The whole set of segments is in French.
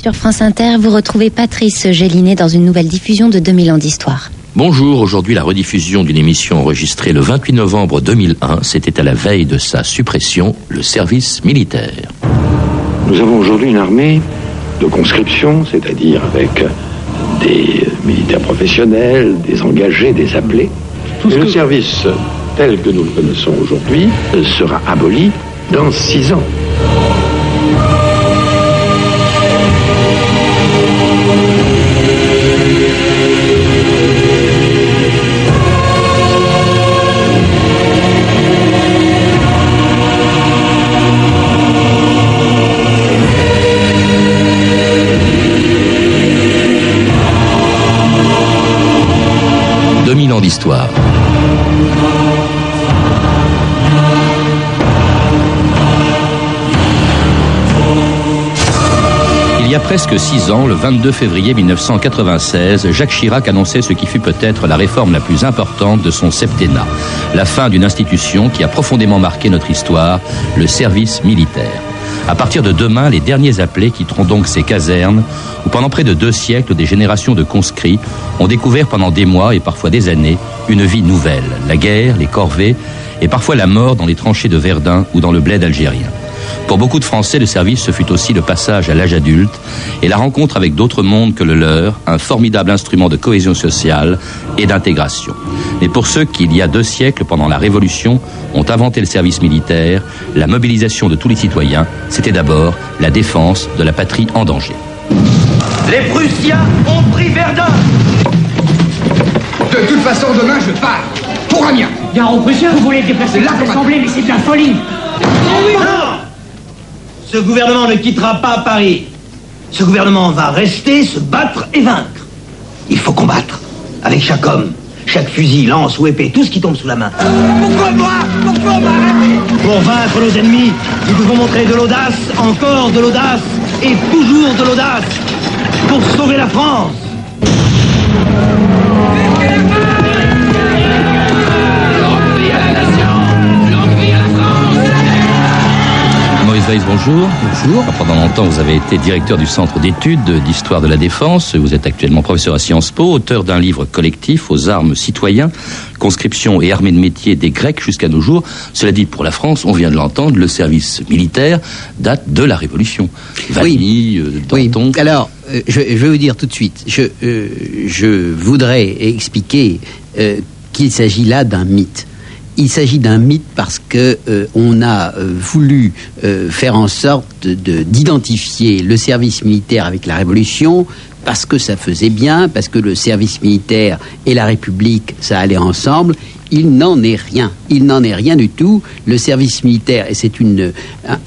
Sur France Inter, vous retrouvez Patrice Gélinet dans une nouvelle diffusion de 2000 ans d'histoire. Bonjour, aujourd'hui la rediffusion d'une émission enregistrée le 28 novembre 2001, c'était à la veille de sa suppression, le service militaire. Nous avons aujourd'hui une armée de conscription, c'est-à-dire avec des militaires professionnels, des engagés, des appelés. Et le service tel que nous le connaissons aujourd'hui sera aboli dans six ans. Il y a presque six ans, le 22 février 1996, Jacques Chirac annonçait ce qui fut peut-être la réforme la plus importante de son septennat, la fin d'une institution qui a profondément marqué notre histoire, le service militaire. À partir de demain, les derniers appelés quitteront donc ces casernes où pendant près de deux siècles, des générations de conscrits ont découvert pendant des mois et parfois des années une vie nouvelle, la guerre, les corvées et parfois la mort dans les tranchées de Verdun ou dans le bled algérien. Pour beaucoup de Français, le service, ce fut aussi le passage à l'âge adulte et la rencontre avec d'autres mondes que le leur, un formidable instrument de cohésion sociale et d'intégration. Mais pour ceux qui, il y a deux siècles, pendant la Révolution, ont inventé le service militaire, la mobilisation de tous les citoyens, c'était d'abord la défense de la patrie en danger. Les Prussiens ont pris Verdun De toute façon, demain, je pars. Pour Amiens. Gare aux Prussiens, vous voulez déplacer l'Assemblée, mais c'est de la folie. Non Ce gouvernement ne quittera pas Paris. Ce gouvernement va rester, se battre et vaincre. Il faut combattre. Avec chaque homme, chaque fusil, lance ou épée, tout ce qui tombe sous la main. Pourquoi moi? Pourquoi m'arrêter Pour vaincre nos ennemis, nous devons montrer de l'audace, encore de l'audace et toujours de l'audace pour sauver la France. Weiss, bonjour. Bonjour. Pendant longtemps, vous avez été directeur du Centre d'études d'histoire de la défense. Vous êtes actuellement professeur à Sciences Po, auteur d'un livre collectif aux armes citoyens, conscription et armée de métier des Grecs jusqu'à nos jours. Cela dit, pour la France, on vient de l'entendre, le service militaire date de la Révolution. Vanille, euh, Danton. Oui. Alors, euh, je, je vais vous dire tout de suite, je, euh, je voudrais expliquer euh, qu'il s'agit là d'un mythe. Il s'agit d'un mythe parce que euh, on a euh, voulu euh, faire en sorte de- d'identifier le service militaire avec la Révolution parce que ça faisait bien, parce que le service militaire et la République, ça allait ensemble. Il n'en est rien. Il n'en est rien du tout. Le service militaire, et c'est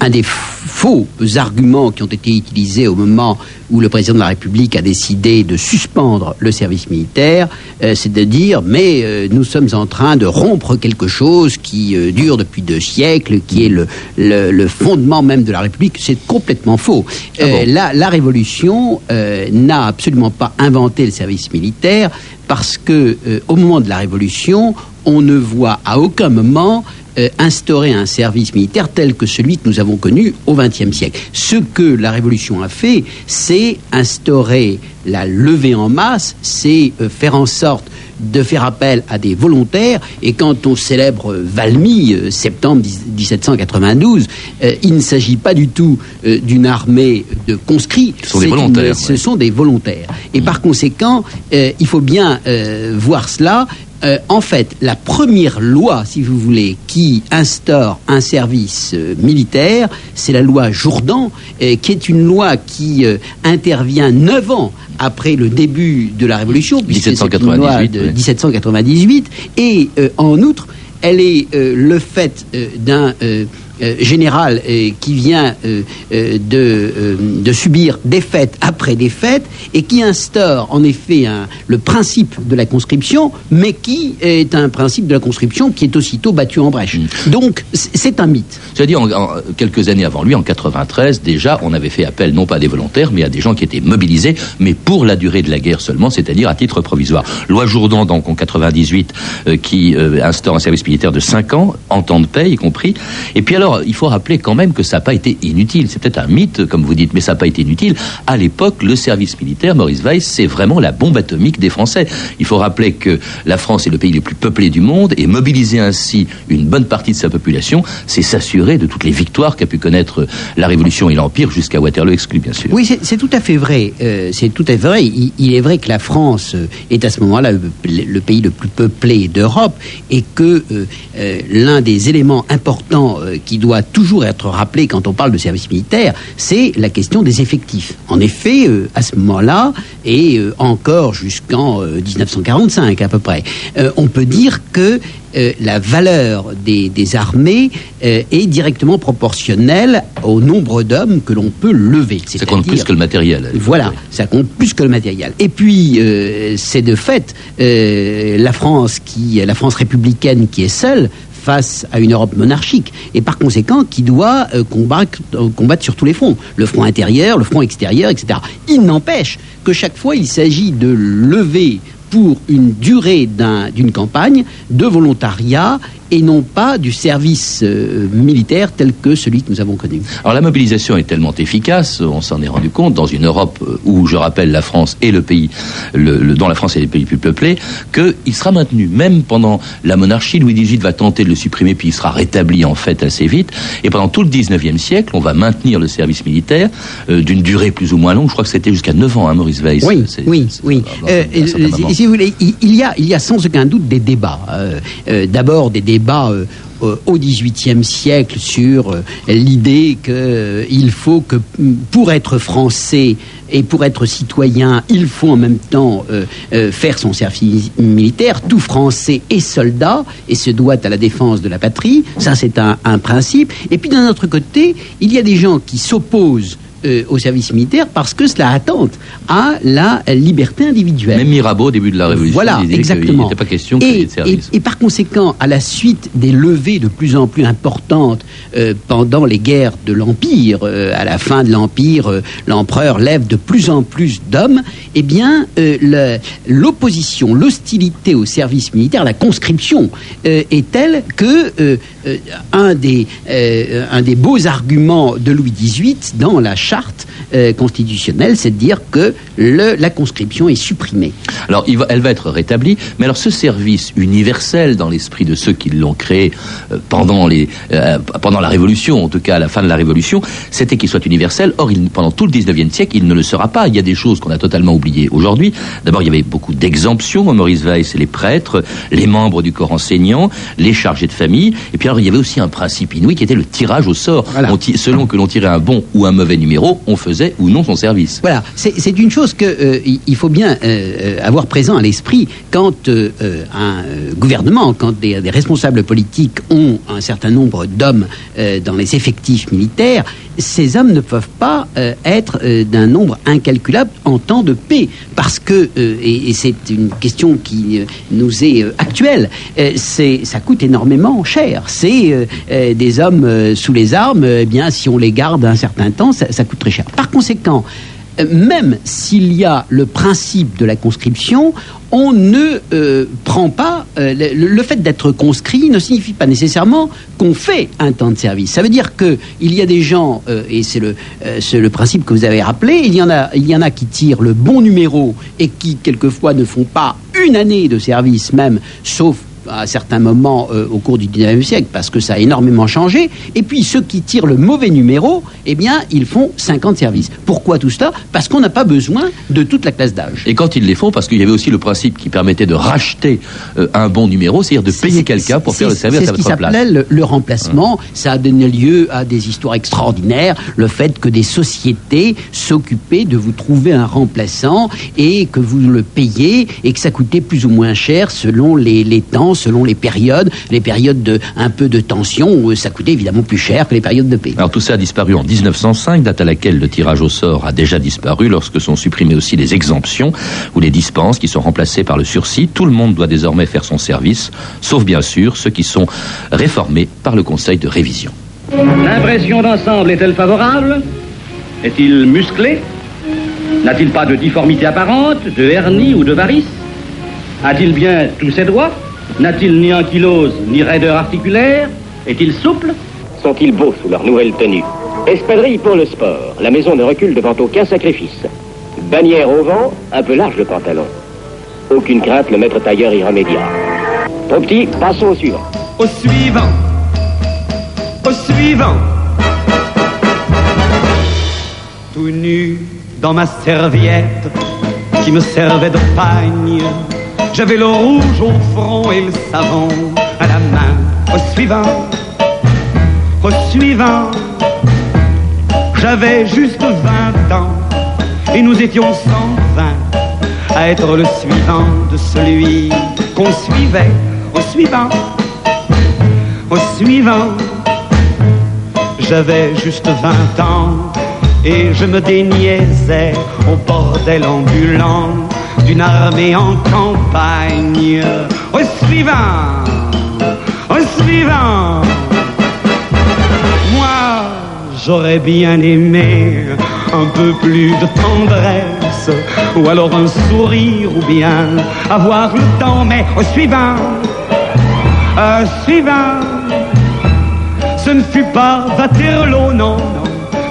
un, des faux arguments qui ont été utilisés au moment où le président de la République a décidé de suspendre le service militaire, euh, c'est de dire mais euh, nous sommes en train de rompre quelque chose qui euh, dure depuis deux siècles, qui est le, le, le fondement même de la République. C'est complètement faux. Euh, la, la Révolution n'a absolument pas inventé le service militaire parce que au moment de la Révolution, on ne voit à aucun moment euh, instaurer un service militaire tel que celui que nous avons connu au XXe siècle. Ce que la Révolution a fait, c'est instaurer la levée en masse, c'est euh, faire en sorte de faire appel à des volontaires. Et quand on célèbre Valmy, euh, septembre 10- 1792, euh, il ne s'agit pas du tout euh, d'une armée de conscrits. Ce sont des une- volontaires, ce sont des volontaires. Et par conséquent, il faut bien voir cela. Euh, en fait, la première loi, si vous voulez, qui instaure un service euh, militaire, c'est la loi Jourdan, euh, qui est une loi qui intervient neuf ans après le début de la Révolution, puisque c'est une loi 1798, de oui. 1798, et en outre, elle est le fait d'un euh, général euh, qui vient euh, de, de subir défaite après défaite et qui instaure en effet un- le principe de la conscription, mais qui est un principe de la conscription qui est aussitôt battu en brèche. Mm. Donc c'est un mythe. En- quelques années avant lui, en 93, déjà, on avait fait appel non pas à des volontaires, mais à des gens qui étaient mobilisés, mais pour la durée de la guerre seulement, c'est-à-dire à titre provisoire. Loi Jourdan, donc en 98, euh, qui instaure un service militaire de 5 ans, en temps de paix y compris. Et puis alors, il faut rappeler quand même que ça n'a pas été inutile. C'est peut-être un mythe, comme vous dites, mais ça n'a pas été inutile. À l'époque, le service militaire, Maurice Weiss, c'est vraiment la bombe atomique des Français. Il faut rappeler que la France est le pays le plus peuplé du monde et mobiliser ainsi une bonne partie de sa population, c'est s'assurer de toutes les victoires qu'a pu connaître la Révolution et l'Empire jusqu'à Waterloo exclu, bien sûr. Oui, c'est tout à fait vrai. Euh, c'est tout à fait vrai. Il, est vrai que la France euh, est à ce moment-là le, pays le plus peuplé d'Europe et que euh, l'un des éléments importants qui doit toujours être rappelé quand on parle de service militaire, c'est la question des effectifs. En effet, à ce moment-là, et encore jusqu'en 1945 à peu près, on peut dire que euh, la valeur des, armées euh, est directement proportionnelle au nombre d'hommes que l'on peut lever. Ça compte plus que le matériel. Voilà, ça compte plus que le matériel. Et puis, euh, c'est de fait la France qui, la France républicaine qui est seule face à une Europe monarchique et par conséquent qui doit combattre, combattre sur tous les fronts, le front intérieur, le front extérieur, etc. Il n'empêche que chaque fois il s'agit de lever pour une durée d'une campagne de volontariat et non pas du service euh, militaire tel que celui que nous avons connu. Alors la mobilisation est tellement efficace, on s'en est rendu compte, dans une Europe euh, où, je rappelle, la France est le pays, le, dont la France est le pays le plus peuplé, qu'il sera maintenu. Même pendant la monarchie, Louis XVIII va tenter de le supprimer, puis il sera rétabli en fait assez vite. Et pendant tout le XIXe siècle, on va maintenir le service militaire euh, d'une durée plus ou moins longue. Je crois que c'était jusqu'à 9 ans, hein, Maurice Weiss. Oui, oui, oui. si vous voulez, il, y a, il y a sans aucun doute des débats. D'abord des débats débat euh, euh, au XVIIIe siècle sur euh, l'idée qu'il faut que pour être français et pour être citoyen, il faut en même temps faire son service militaire. Tout Français est soldat et se doit à la défense de la patrie. Ça, c'est un, un principe. Et puis d'un autre côté, il y a des gens qui s'opposent euh, au service militaire parce que cela attente à la liberté individuelle. Même Mirabeau, au début de la Révolution, voilà, disait exactement. n'était pas question et, de service. Et, par conséquent, à la suite des levées de plus en plus importantes euh, pendant les guerres de l'Empire, euh, à la fin de l'Empire, l'empereur lève de plus en plus d'hommes, eh bien, l'opposition, l'hostilité au service militaire, la conscription, est telle que un, des, un des beaux arguments de Louis XVIII dans la charte euh, constitutionnelle, c'est de dire que le, la conscription est supprimée. Alors, elle va être rétablie, mais alors ce service universel dans l'esprit de ceux qui l'ont créé euh, pendant, les, euh, pendant la Révolution, en tout cas à la fin de la Révolution, c'était qu'il soit universel. Or, il, pendant tout le 19e siècle, il ne le sera pas. Il y a des choses qu'on a totalement oubliées aujourd'hui. D'abord, il y avait beaucoup d'exemptions. Maurice Weiss, les prêtres, les membres du corps enseignant, les chargés de famille. Et puis alors, il y avait aussi un principe inouï qui était le tirage au sort. selon que l'on tirait un bon ou un mauvais numéro, on faisait ou non son service. Voilà, c'est une chose qu'il euh, faut bien euh, avoir présent à l'esprit quand euh, un gouvernement, quand des, responsables politiques ont un certain nombre d'hommes dans les effectifs militaires, ces hommes ne peuvent pas être d'un nombre incalculable en temps de paix, parce que, et, c'est une question qui nous est actuelle, ça coûte énormément cher. C'est des hommes sous les armes, eh bien si on les garde un certain temps, ça, ça Par conséquent, euh, même s'il y a le principe de la conscription, on ne euh, prend pas euh, le, fait d'être conscrit ne signifie pas nécessairement qu'on fait un temps de service. Ça veut dire que il y a des gens et c'est le principe que vous avez rappelé. Il y en a qui tirent le bon numéro et qui quelquefois ne font pas une année de service même, sauf à certains moments euh, au cours du 19e siècle, parce que ça a énormément changé. Et puis ceux qui tirent le mauvais numéro, eh bien, ils font 50 services. Pourquoi tout cela? Parce qu'on n'a pas besoin de toute la classe d'âge. Et quand ils les font, parce qu'il y avait aussi le principe qui permettait de racheter euh, un bon numéro, c'est-à-dire de payer quelqu'un pour faire le service à votre place. C'est ce qui s'appelait le, remplacement. Ça a donné lieu à des histoires extraordinaires. Le fait que des sociétés s'occupaient de vous trouver un remplaçant et que vous le payiez et que ça coûtait plus ou moins cher selon les, les temps, selon les périodes. Les périodes de un peu de tension, euh, ça coûtait évidemment plus cher que les périodes de paix. Alors tout ça a disparu en 1905, date à laquelle le tirage au sort a déjà disparu, lorsque sont supprimées aussi les exemptions ou les dispenses qui sont remplacées par le sursis. Tout le monde doit désormais faire son service, sauf bien sûr ceux qui sont réformés par le Conseil de révision. L'impression d'ensemble est-elle favorable? Est-il musclé? N'a-t-il pas de difformité apparente, de hernie ou de varice? A-t-il bien tous ses doigts N'a-t-il ni ankylose ni raideur articulaire? Est-il souple? Sont-ils beaux sous leur nouvelle tenue? Espadrille pour le sport. La maison ne recule devant aucun sacrifice. Bannière au vent, un peu large le pantalon. Aucune crainte, le maître tailleur y remédiera. Trop petit, passons au suivant. Au suivant. Au suivant. Tout nu dans ma serviette qui me servait de pagne. J'avais le rouge au front et le savon à la main. Au suivant. Au suivant. J'avais juste 20 ans et nous étions 120 à être le suivant de celui qu'on suivait. Au suivant. Au suivant. J'avais juste 20 ans et je me déniaisais au bordel ambulant d'une armée en campagne. Au suivant, au suivant. Moi, j'aurais bien aimé un peu plus de tendresse, ou alors un sourire, ou bien avoir le temps, mais au suivant, au suivant. Ce ne fut pas Waterloo, non, non,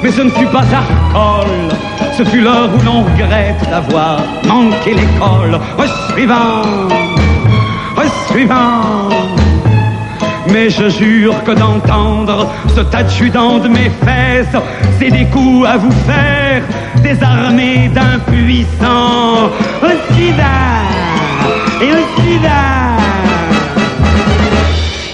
mais ce ne fut pas Arcole. Ce fut l'heure où l'on regrette d'avoir manqué l'école. Au suivant, au suivant. Mais je jure que d'entendre ce adjudant de mes fesses, c'est des coups à vous faire, des armées d'impuissants. Au sida et au sida.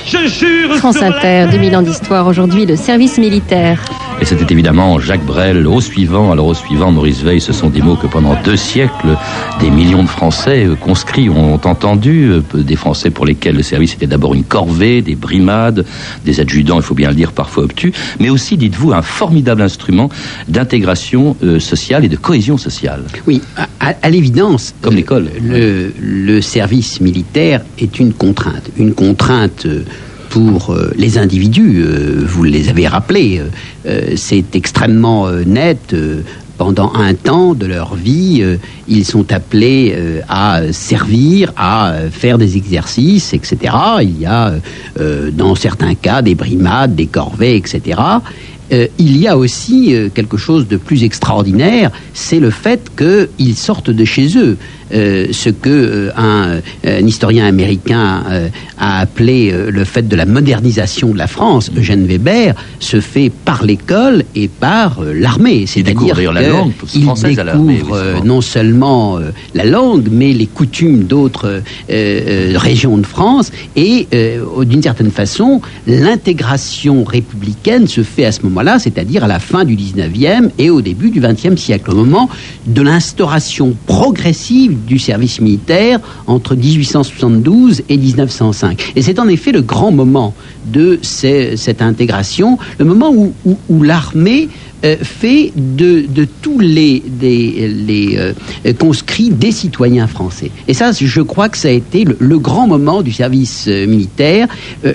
Je jure France Inter, 2000 ans d'histoire, aujourd'hui le service militaire. Et c'était évidemment Jacques Brel au suivant. Alors au suivant, Maurice Veil, ce sont des mots que pendant deux siècles, des millions de Français euh, conscrits ont entendu. Euh, Des Français pour lesquels le service était d'abord une corvée, des brimades, des adjudants, il faut bien le dire, parfois obtus, mais aussi, dites-vous, un formidable instrument d'intégration euh, sociale et de cohésion sociale. Oui, à, à- à l'évidence, Comme euh, l'école. Le, le service militaire est une contrainte. Une contrainte euh, pour euh, les individus, euh, vous les avez rappelés, euh, c'est extrêmement net. pendant un temps de leur vie, ils sont appelés à servir, à faire des exercices, etc. Il y a, dans certains cas, des brimades, des corvées, etc. Il y a aussi quelque chose de plus extraordinaire, c'est le fait qu'ils sortent de chez eux. Euh, ce que euh, un, un historien américain euh, a appelé euh, le fait de la modernisation de la France, Eugène Weber, se fait par l'école et par euh, l'armée. découvre C'est-à-dire d'ailleurs la que langue il à découvre oui, euh, souvent. non seulement euh, la langue, mais les coutumes d'autres euh, euh, régions de France. Et euh, d'une certaine façon, l'intégration républicaine se fait à ce moment-là, c'est-à-dire à la fin du 19e et au début du 20e siècle, au moment de l'instauration progressive du service militaire entre 1872 et 1905. Et c'est en effet le grand moment de cette intégration, le moment où, l'armée euh, fait de, tous les, euh, conscrits des citoyens français. Et ça, je crois que ça a été le, grand moment du service euh, militaire,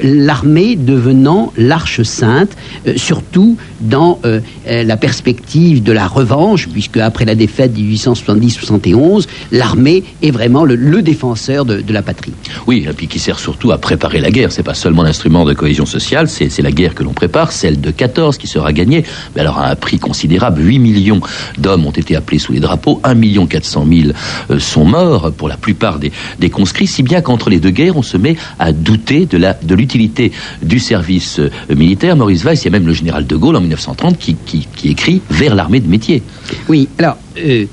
l'armée devenant l'arche sainte, surtout dans euh, euh, la perspective de la revanche, puisque après la défaite de 1870-71, l'armée est vraiment le, défenseur de, la patrie. Oui, et puis qui sert surtout à préparer la guerre. C'est pas seulement l'instrument de cohésion sociale, c'est la guerre que l'on prépare, celle de 14 qui sera gagnée, mais alors à un prix considérable. 8 millions d'hommes ont été appelés sous les drapeaux, 1 million 400 000 euh, sont morts pour la plupart des, conscrits, si bien qu'entre les deux guerres, on se met à douter de l'utilité du service militaire. Maurice Weiss, il y a même le général de Gaulle en 1930 qui, qui, qui écrit vers l'armée de métier. Oui, alors, euh,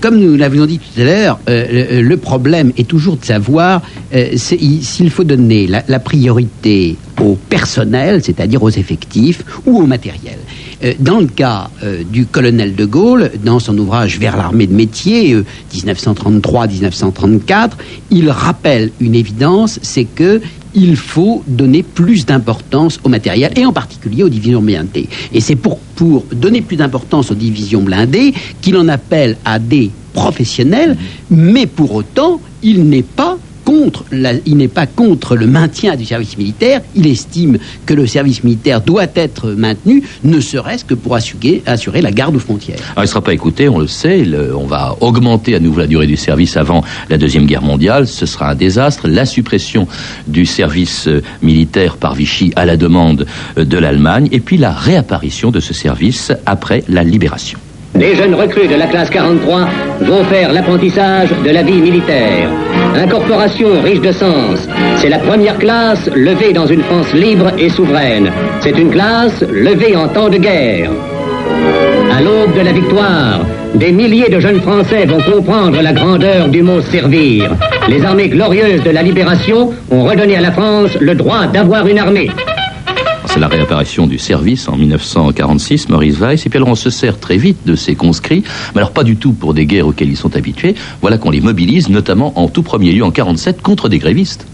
comme nous l'avions dit tout à l'heure, euh, le, le problème est toujours de savoir euh, s'il faut donner la, priorité au personnel, c'est-à-dire aux effectifs, ou au matériel. Euh, dans le cas euh, du colonel de Gaulle, dans son ouvrage Vers l'armée de métier, euh, 1933-1934, il rappelle une évidence, c'est que il faut donner plus d'importance au matériel et en particulier aux divisions blindées. Et c'est pour, pour donner plus d'importance aux divisions blindées qu'il en appelle à des professionnels, mais pour autant, il n'est pas contre la- il n'est pas contre le maintien du service militaire. Il estime que le service militaire doit être maintenu, ne serait-ce que pour assurer, assurer la garde aux frontières. Alors, il ne sera pas écouté, on le sait. le- on va augmenter à nouveau la durée du service avant la Deuxième Guerre mondiale. Ce sera un désastre. La suppression du service euh, militaire par Vichy à la demande euh, de l'Allemagne. Et puis la réapparition de ce service après la libération. Les jeunes recrues de la classe 43 vont faire l'apprentissage de la vie militaire. Incorporation riche de sens. C'est la première classe levée dans une France libre et souveraine. C'est une classe levée en temps de guerre. À l'aube de la victoire, des milliers de jeunes Français vont comprendre la grandeur du mot servir. Les armées glorieuses de la libération ont redonné à la France le droit d'avoir une armée. La réapparition du service en 1946, Maurice Weiss. Et puis alors on se sert très vite de ces conscrits, mais alors pas du tout pour des guerres auxquelles ils sont habitués. Voilà qu'on les mobilise, notamment en tout premier lieu en 47 contre des grévistes.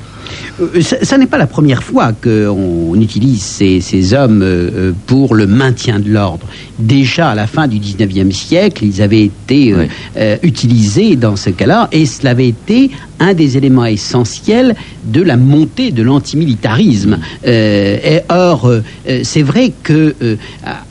Euh, Ça, ça n'est pas la première fois qu'on utilise ces, ces hommes euh, euh, pour le maintien de l'ordre. Déjà à la fin du 19e siècle, ils avaient été Oui. euh, utilisés dans ce cas-là, et cela avait été un des éléments essentiels de la montée de l'antimilitarisme. Euh, et or, euh, euh, c'est vrai que euh,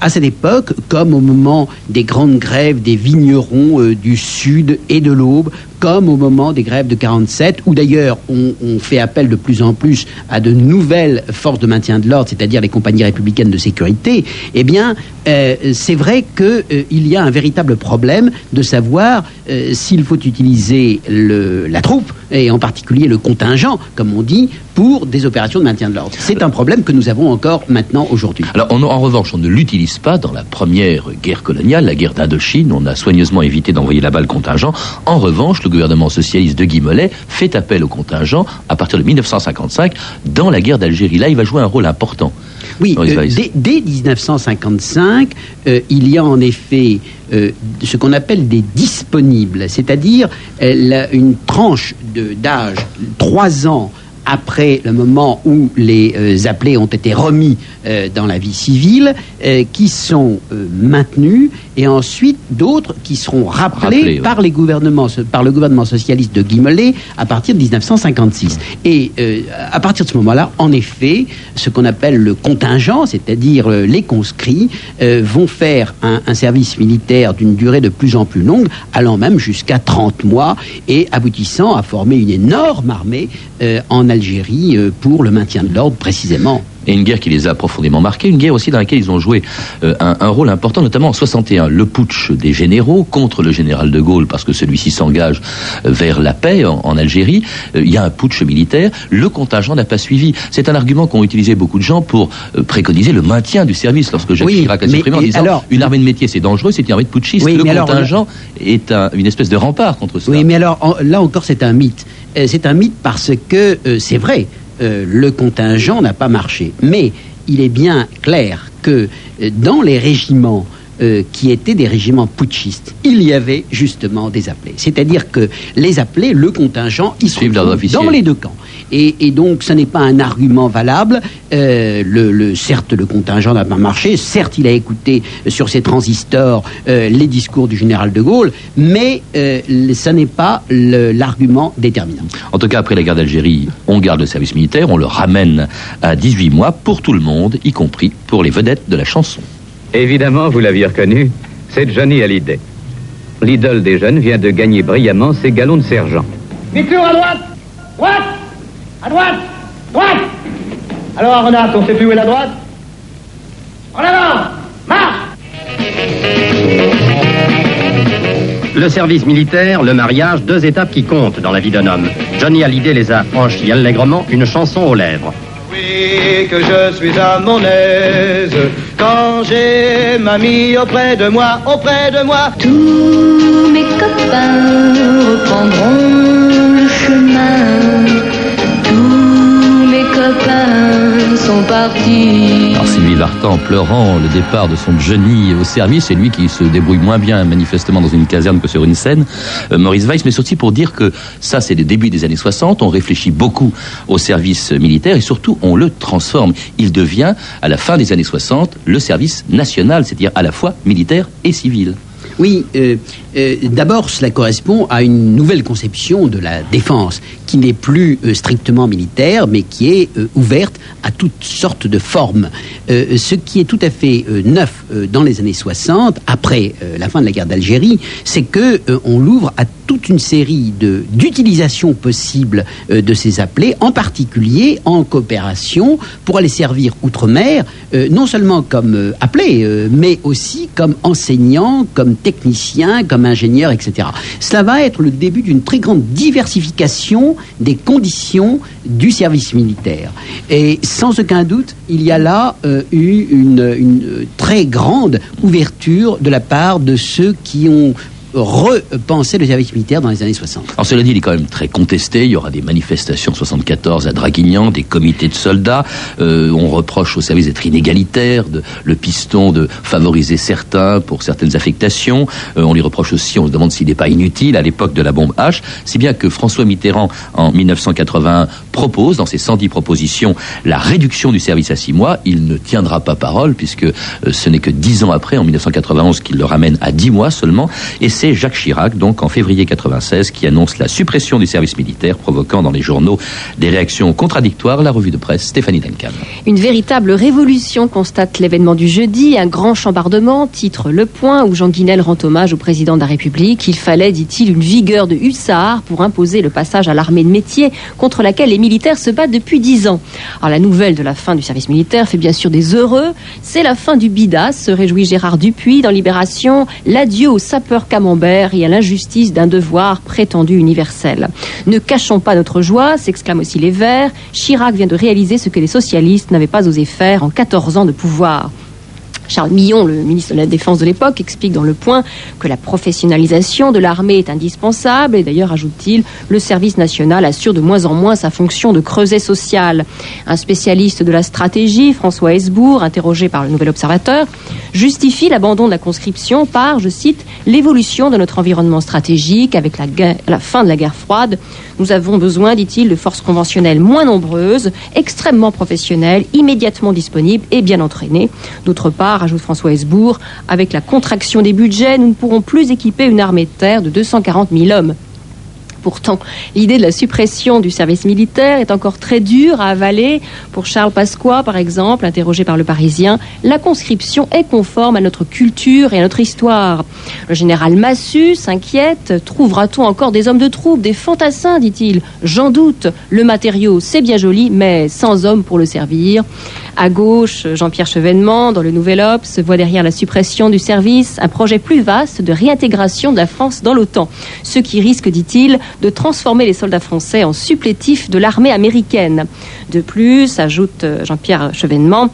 à, cette époque, comme au moment des grandes grèves des vignerons euh, du Sud et de l'Aube, comme au moment des grèves de 47, où d'ailleurs on, on fait appel de plus en plus à de nouvelles forces de maintien de l'ordre, c'est-à-dire les compagnies républicaines de sécurité, eh bien, euh, c'est vrai qu'il y a un véritable problème de savoir euh, s'il faut utiliser le- la troupe, et en particulier le contingent, comme on dit, pour des opérations de maintien de l'ordre. C'est un problème que nous avons encore maintenant aujourd'hui. Alors, on- en revanche, on ne l'utilise pas dans la première guerre coloniale, la guerre d'Indochine. On a soigneusement évité d'envoyer là-bas le contingent. En revanche, le gouvernement socialiste de Guy Mollet fait appel au contingent à partir de 1955 dans la guerre d'Algérie. Là, il va jouer un rôle important. Oui, euh, dès 1955, euh, il y a en effet euh, ce qu'on appelle des disponibles, c'est-à-dire une tranche d'âge, trois ans après le moment où les euh, appelés ont été remis euh, dans la vie civile, euh, qui sont euh, maintenus, et ensuite d'autres qui seront rappelés, Rappelés, ouais. par, les gouvernements, par le gouvernement socialiste de Guy Mollet à partir de 1956. Et euh, à partir de ce moment-là, en effet, ce qu'on appelle le contingent, c'est-à-dire euh, les conscrits, euh, vont faire un, un service militaire d'une durée de plus en plus longue, allant même jusqu'à 30 mois, et aboutissant à former une énorme armée euh, en Algérie euh, pour le maintien de l'ordre précisément. Et une guerre qui les a profondément marqués, une guerre aussi dans laquelle ils ont joué euh, un, un rôle important, notamment en 61, le putsch des généraux contre le général de Gaulle, parce que celui-ci s'engage euh, vers la paix en, en Algérie. Euh, il y a un putsch militaire, le contingent n'a pas suivi. C'est un argument qu'ont utilisé beaucoup de gens pour euh, préconiser le maintien du service, lorsque Jacques Oui, Chirac a supprimé en disant alors- une armée de métier c'est dangereux, c'est une armée de putschistes. Oui, le alors, contingent est un- une espèce de rempart contre cela. Oui, mais alors en- là encore, c'est un mythe. C'est un mythe parce que c'est vrai, euh, le contingent n'a pas marché. Mais il est bien clair que euh, dans les régiments euh, qui étaient des régiments putschistes, il y avait justement des appelés. C'est-à-dire que les appelés, le contingent, ils officiers. dans les deux camps. Et, et donc, ce n'est pas un argument valable. Euh, le, le- certes, le contingent n'a pas marché. Certes, il a écouté euh, sur ses transistors euh, les discours du général de Gaulle, mais euh, ça n'est pas l'argument déterminant. En tout cas, après la guerre d'Algérie, on garde le service militaire, on le ramène à 18 mois pour tout le monde, y compris pour les vedettes de la chanson. Évidemment, vous l'aviez reconnu, c'est Johnny Hallyday. L'idole des jeunes vient de gagner brillamment ses galons de sergent. Mi-tour à droite Droite À droite Droite Alors, Renard, on sait plus où est la droite? En avant Marche Le service militaire, le mariage, deux étapes qui comptent dans la vie d'un homme. Johnny Hallyday les a franchies allègrement, une chanson aux lèvres. Oui, que je suis à mon aise quand j'ai mamie auprès de moi, auprès de moi. Tous mes copains reprendront le chemin. Copains sont partis. Alors Sylvie Vartan pleurant le départ de son Johnny au service, c'est lui qui se débrouille moins bien manifestement dans une caserne que sur une scène, euh, Maurice Weiss, mais surtout pour dire que ça c'est le début des années 60, on réfléchit beaucoup au service militaire et surtout on le transforme. Il devient à la fin des années 60 le service national, c'est-à-dire à la fois militaire et civil. Oui, euh, euh, d'abord, cela correspond à une nouvelle conception de la défense, qui n'est plus euh, strictement militaire, mais qui est ouverte à toutes sortes de formes. Ce qui est tout à fait neuf dans les années 60, après la fin de la guerre d'Algérie, c'est que on l'ouvre à toute une série d'utilisations possibles de ces appelés, en particulier en coopération pour aller servir outre-mer, non seulement comme appelés, mais aussi comme enseignants, comme techniciens, comme ingénieurs, etc. Cela va être le début d'une très grande diversification des conditions du service militaire. Et sans aucun doute, il y a là euh, eu une, une très grande ouverture de la part de ceux qui ont repensé le service militaire dans les années 60. Alors cela dit, il est quand même très contesté. Il y aura des manifestations en 74 à Draguignan, des comités de soldats. Euh, on reproche au service d'être inégalitaire, de, le piston de favoriser certains pour certaines affectations. Euh, on lui reproche aussi, on se demande s'il n'est pas inutile à l'époque de la bombe H. Si bien que François Mitterrand, en 1981, propose, dans ses 110 propositions, la réduction du service à six mois. Il ne tiendra pas parole, puisque euh, ce n'est que dix ans après, en 1991, qu'il le ramène à dix mois seulement. Et c'est Jacques Chirac, donc en février 96, qui annonce la suppression du service militaire, provoquant dans les journaux des réactions contradictoires. La revue de presse, Stéphanie Duncan. Une véritable révolution constate l'événement du jeudi, un grand chambardement, titre Le Point, où Jean Guinel rend hommage au président de la République. Il fallait, dit-il, une vigueur de hussard pour imposer le passage à l'armée de métier contre laquelle les militaires se battent depuis dix ans. La nouvelle de la fin du service militaire fait bien sûr des heureux. C'est la fin du bidas, se réjouit Gérard Dupuis dans Libération, l'adieu aux sapeurs camembert et à l'injustice d'un devoir prétendu universel. Ne cachons pas notre joie, s'exclament aussi les Verts. Chirac vient de réaliser ce que les socialistes n'avaient pas osé faire en 14 ans de pouvoir. Charles Millon, le ministre de la Défense de l'époque, explique dans Le Point que la professionnalisation de l'armée est indispensable et d'ailleurs, ajoute-t-il, le service national assure de moins en moins sa fonction de creuset social. Un spécialiste de la stratégie, François Hesbourg, interrogé par le Nouvel Observateur, justifie l'abandon de la conscription par, je cite, l'évolution de notre environnement stratégique avec la, la fin de la guerre froide. Nous avons besoin, dit-il, de forces conventionnelles moins nombreuses, extrêmement professionnelles, immédiatement disponibles et bien entraînées. D'autre part, ajoute François Hesbourg, avec la contraction des budgets, nous ne pourrons plus équiper une armée de terre de 240 000 hommes. Pourtant, l'idée de la suppression du service militaire est encore très dure à avaler. Pour Charles Pasqua, par exemple, interrogé par le Parisien, la conscription est conforme à notre culture et à notre histoire. Le général Massu s'inquiète. Trouvera-t-on encore des hommes de troupe, des fantassins, dit-il? J'en doute. Le matériau, c'est bien joli, mais sans hommes pour le servir. À gauche, Jean-Pierre Chevènement, dans le Nouvel Obs, voit derrière la suppression du service un projet plus vaste de réintégration de la France dans l'OTAN. Ce qui risque, dit-il, de transformer les soldats français en supplétifs de l'armée américaine. De plus, ajoute euh, Jean-Pierre Chevènement,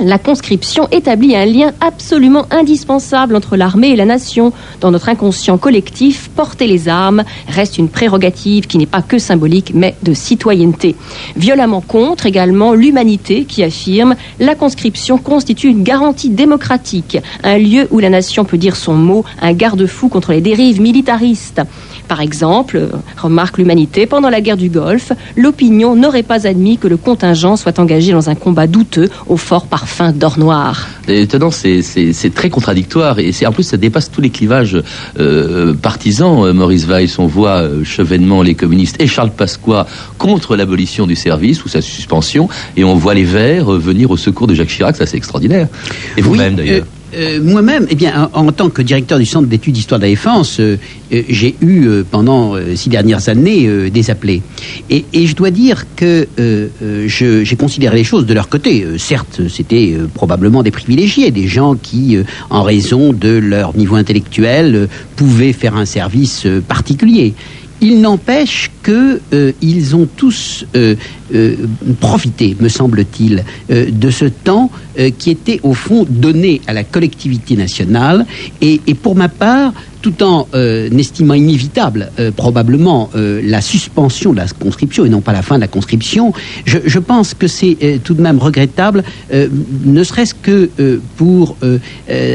la conscription établit un lien absolument indispensable entre l'armée et la nation. Dans notre inconscient collectif, porter les armes reste une prérogative qui n'est pas que symbolique, mais de citoyenneté. Violemment contre également l'humanité qui affirme la conscription constitue une garantie démocratique, un lieu où la nation peut dire son mot, un garde-fou contre les dérives militaristes. Par exemple, euh, remarque l'humanité, pendant la guerre du Golfe, l'opinion n'aurait pas admis que le contingent soit engagé dans un combat douteux au fort parfum d'or noir. Étonnant, c'est- très contradictoire et c'est en plus ça dépasse tous les clivages euh, partisans. Euh, Maurice Weiss, on voit euh, Chevènement, les communistes et Charles Pasqua contre l'abolition du service ou sa suspension et on voit les Verts euh, venir au secours de Jacques Chirac. Ça, c'est extraordinaire. Et vous-même d'ailleurs. Euh, euh, Moi-même, eh bien, en, tant que directeur du Centre d'études d'histoire de la défense, euh, euh, j'ai eu pendant six dernières années des appelés. Et, et je dois dire que j'ai considéré les choses de leur côté. Certes, c'était probablement des privilégiés, des gens qui, en raison de leur niveau intellectuel, pouvaient faire un service particulier. Il n'empêche que euh, ont tous euh, euh, profité, me semble-t-il, de ce temps qui était au fond donné à la collectivité nationale. Et pour ma part, tout en euh, estimant inévitable euh, probablement euh, la suspension de la conscription et non pas la fin de la conscription, je, je pense que c'est tout de même regrettable, ne serait-ce que pour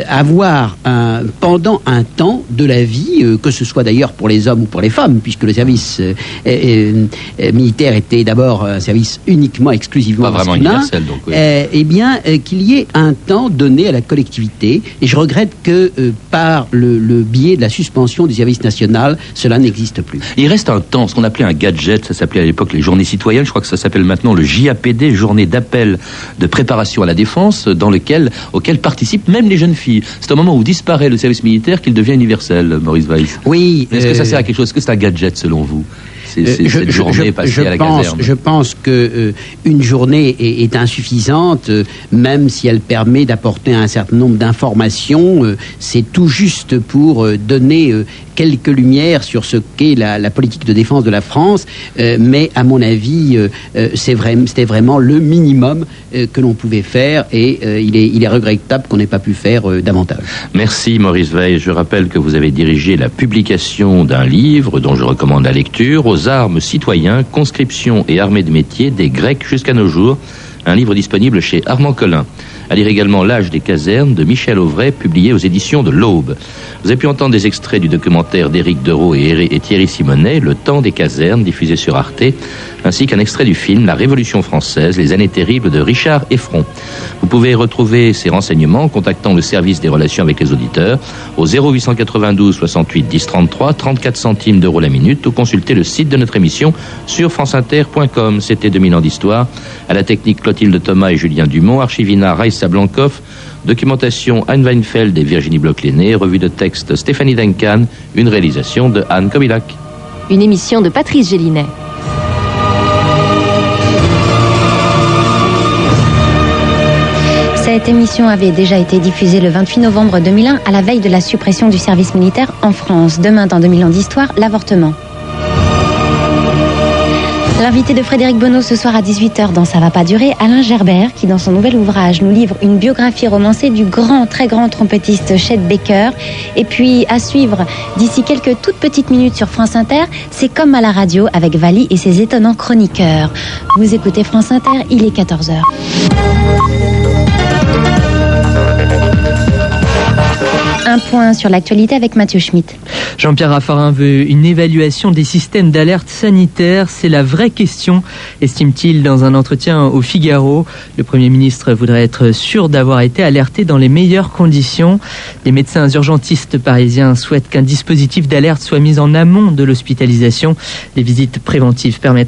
avoir un, pendant un temps de la vie, que ce soit d'ailleurs pour les hommes ou pour les femmes, puisque le service militaire était d'abord un service uniquement, exclusivement Pas vraiment masculin, universel, donc, oui. eh bien, qu'il y ait un temps donné à la collectivité. Et je regrette que par le, le biais de la suspension du service national, cela n'existe plus. Il reste un temps, ce qu'on appelait un gadget, ça s'appelait à l'époque les journées citoyennes, je crois que ça s'appelle maintenant le JAPD, journée d'appel de préparation à la défense, dans lequel, auquel participent même les jeunes filles. C'est au moment où disparaît le service militaire qu'il devient universel, Maurice Weiss. Oui. Est-ce que ça euh, sert à quelque chose? Est-ce que c'est un gadget selon vous? C'est c'est je- cette je- journée je- passée je à la pense, caserne. Je pense que euh, une journée est, est insuffisante, euh, même si elle permet d'apporter un certain nombre d'informations. euh, c'est tout juste pour donner quelques lumières sur ce qu'est la, politique de défense de la France. euh, mais à mon avis, euh, euh, c'était vraiment le minimum euh, que l'on pouvait faire, et il, est, il est regrettable qu'on n'ait pas pu faire davantage. Merci Maurice Veil. Je rappelle que vous avez dirigé la publication d'un livre dont je recommande la lecture, Aux armes citoyens, conscription et armée de métier des Grecs jusqu'à nos jours. Un livre disponible chez Armand Collin. À lire également L'âge des casernes de Michel Auvray, publié aux éditions de l'Aube. Vous avez pu entendre des extraits du documentaire d'Éric Dereau et, Thierry Simonet, Le temps des casernes, diffusé sur Arte, ainsi qu'un extrait du film La Révolution française, les années terribles de Richard Effron. Vous pouvez retrouver ces renseignements en contactant le service des relations avec les auditeurs au 0892 68 10 33, 34 centimes d'euros la minute ou consulter le site de notre émission sur franceinter.com. C'était 2000 ans d'histoire. À la technique Clotilde Thomas et Julien Dumont, Archivina Raissa Blancoff, documentation Anne Weinfeld et Virginie Bloch-Léné, revue de texte Stéphanie Duncan, une réalisation de Anne Kobilac. Une émission de Patrice Gélinet. Cette émission avait déjà été diffusée le 28 novembre 2001 à la veille de la suppression du service militaire en France. Demain, dans 2000 ans d'histoire, l'avortement. L'invité de Frédéric Bonneau ce soir à 18h dans Ça va pas durer, Alain Gerbert, qui dans son nouvel ouvrage nous livre une biographie romancée du grand, très grand trompettiste Chet Baker. Et puis à suivre d'ici quelques toutes petites minutes sur France Inter, c'est comme à la radio avec Vali et ses étonnants chroniqueurs. Vous écoutez France Inter, il est 14h. Point sur l'actualité avec Mathieu Schmitt. Jean-Pierre Raffarin veut une évaluation des systèmes d'alerte sanitaire. C'est la vraie question, estime-t-il dans un entretien au Figaro. Le Premier ministre voudrait être sûr d'avoir été alerté dans les meilleures conditions. Les médecins urgentistes parisiens souhaitent qu'un dispositif d'alerte soit mis en amont de l'hospitalisation. Les visites préventives permettent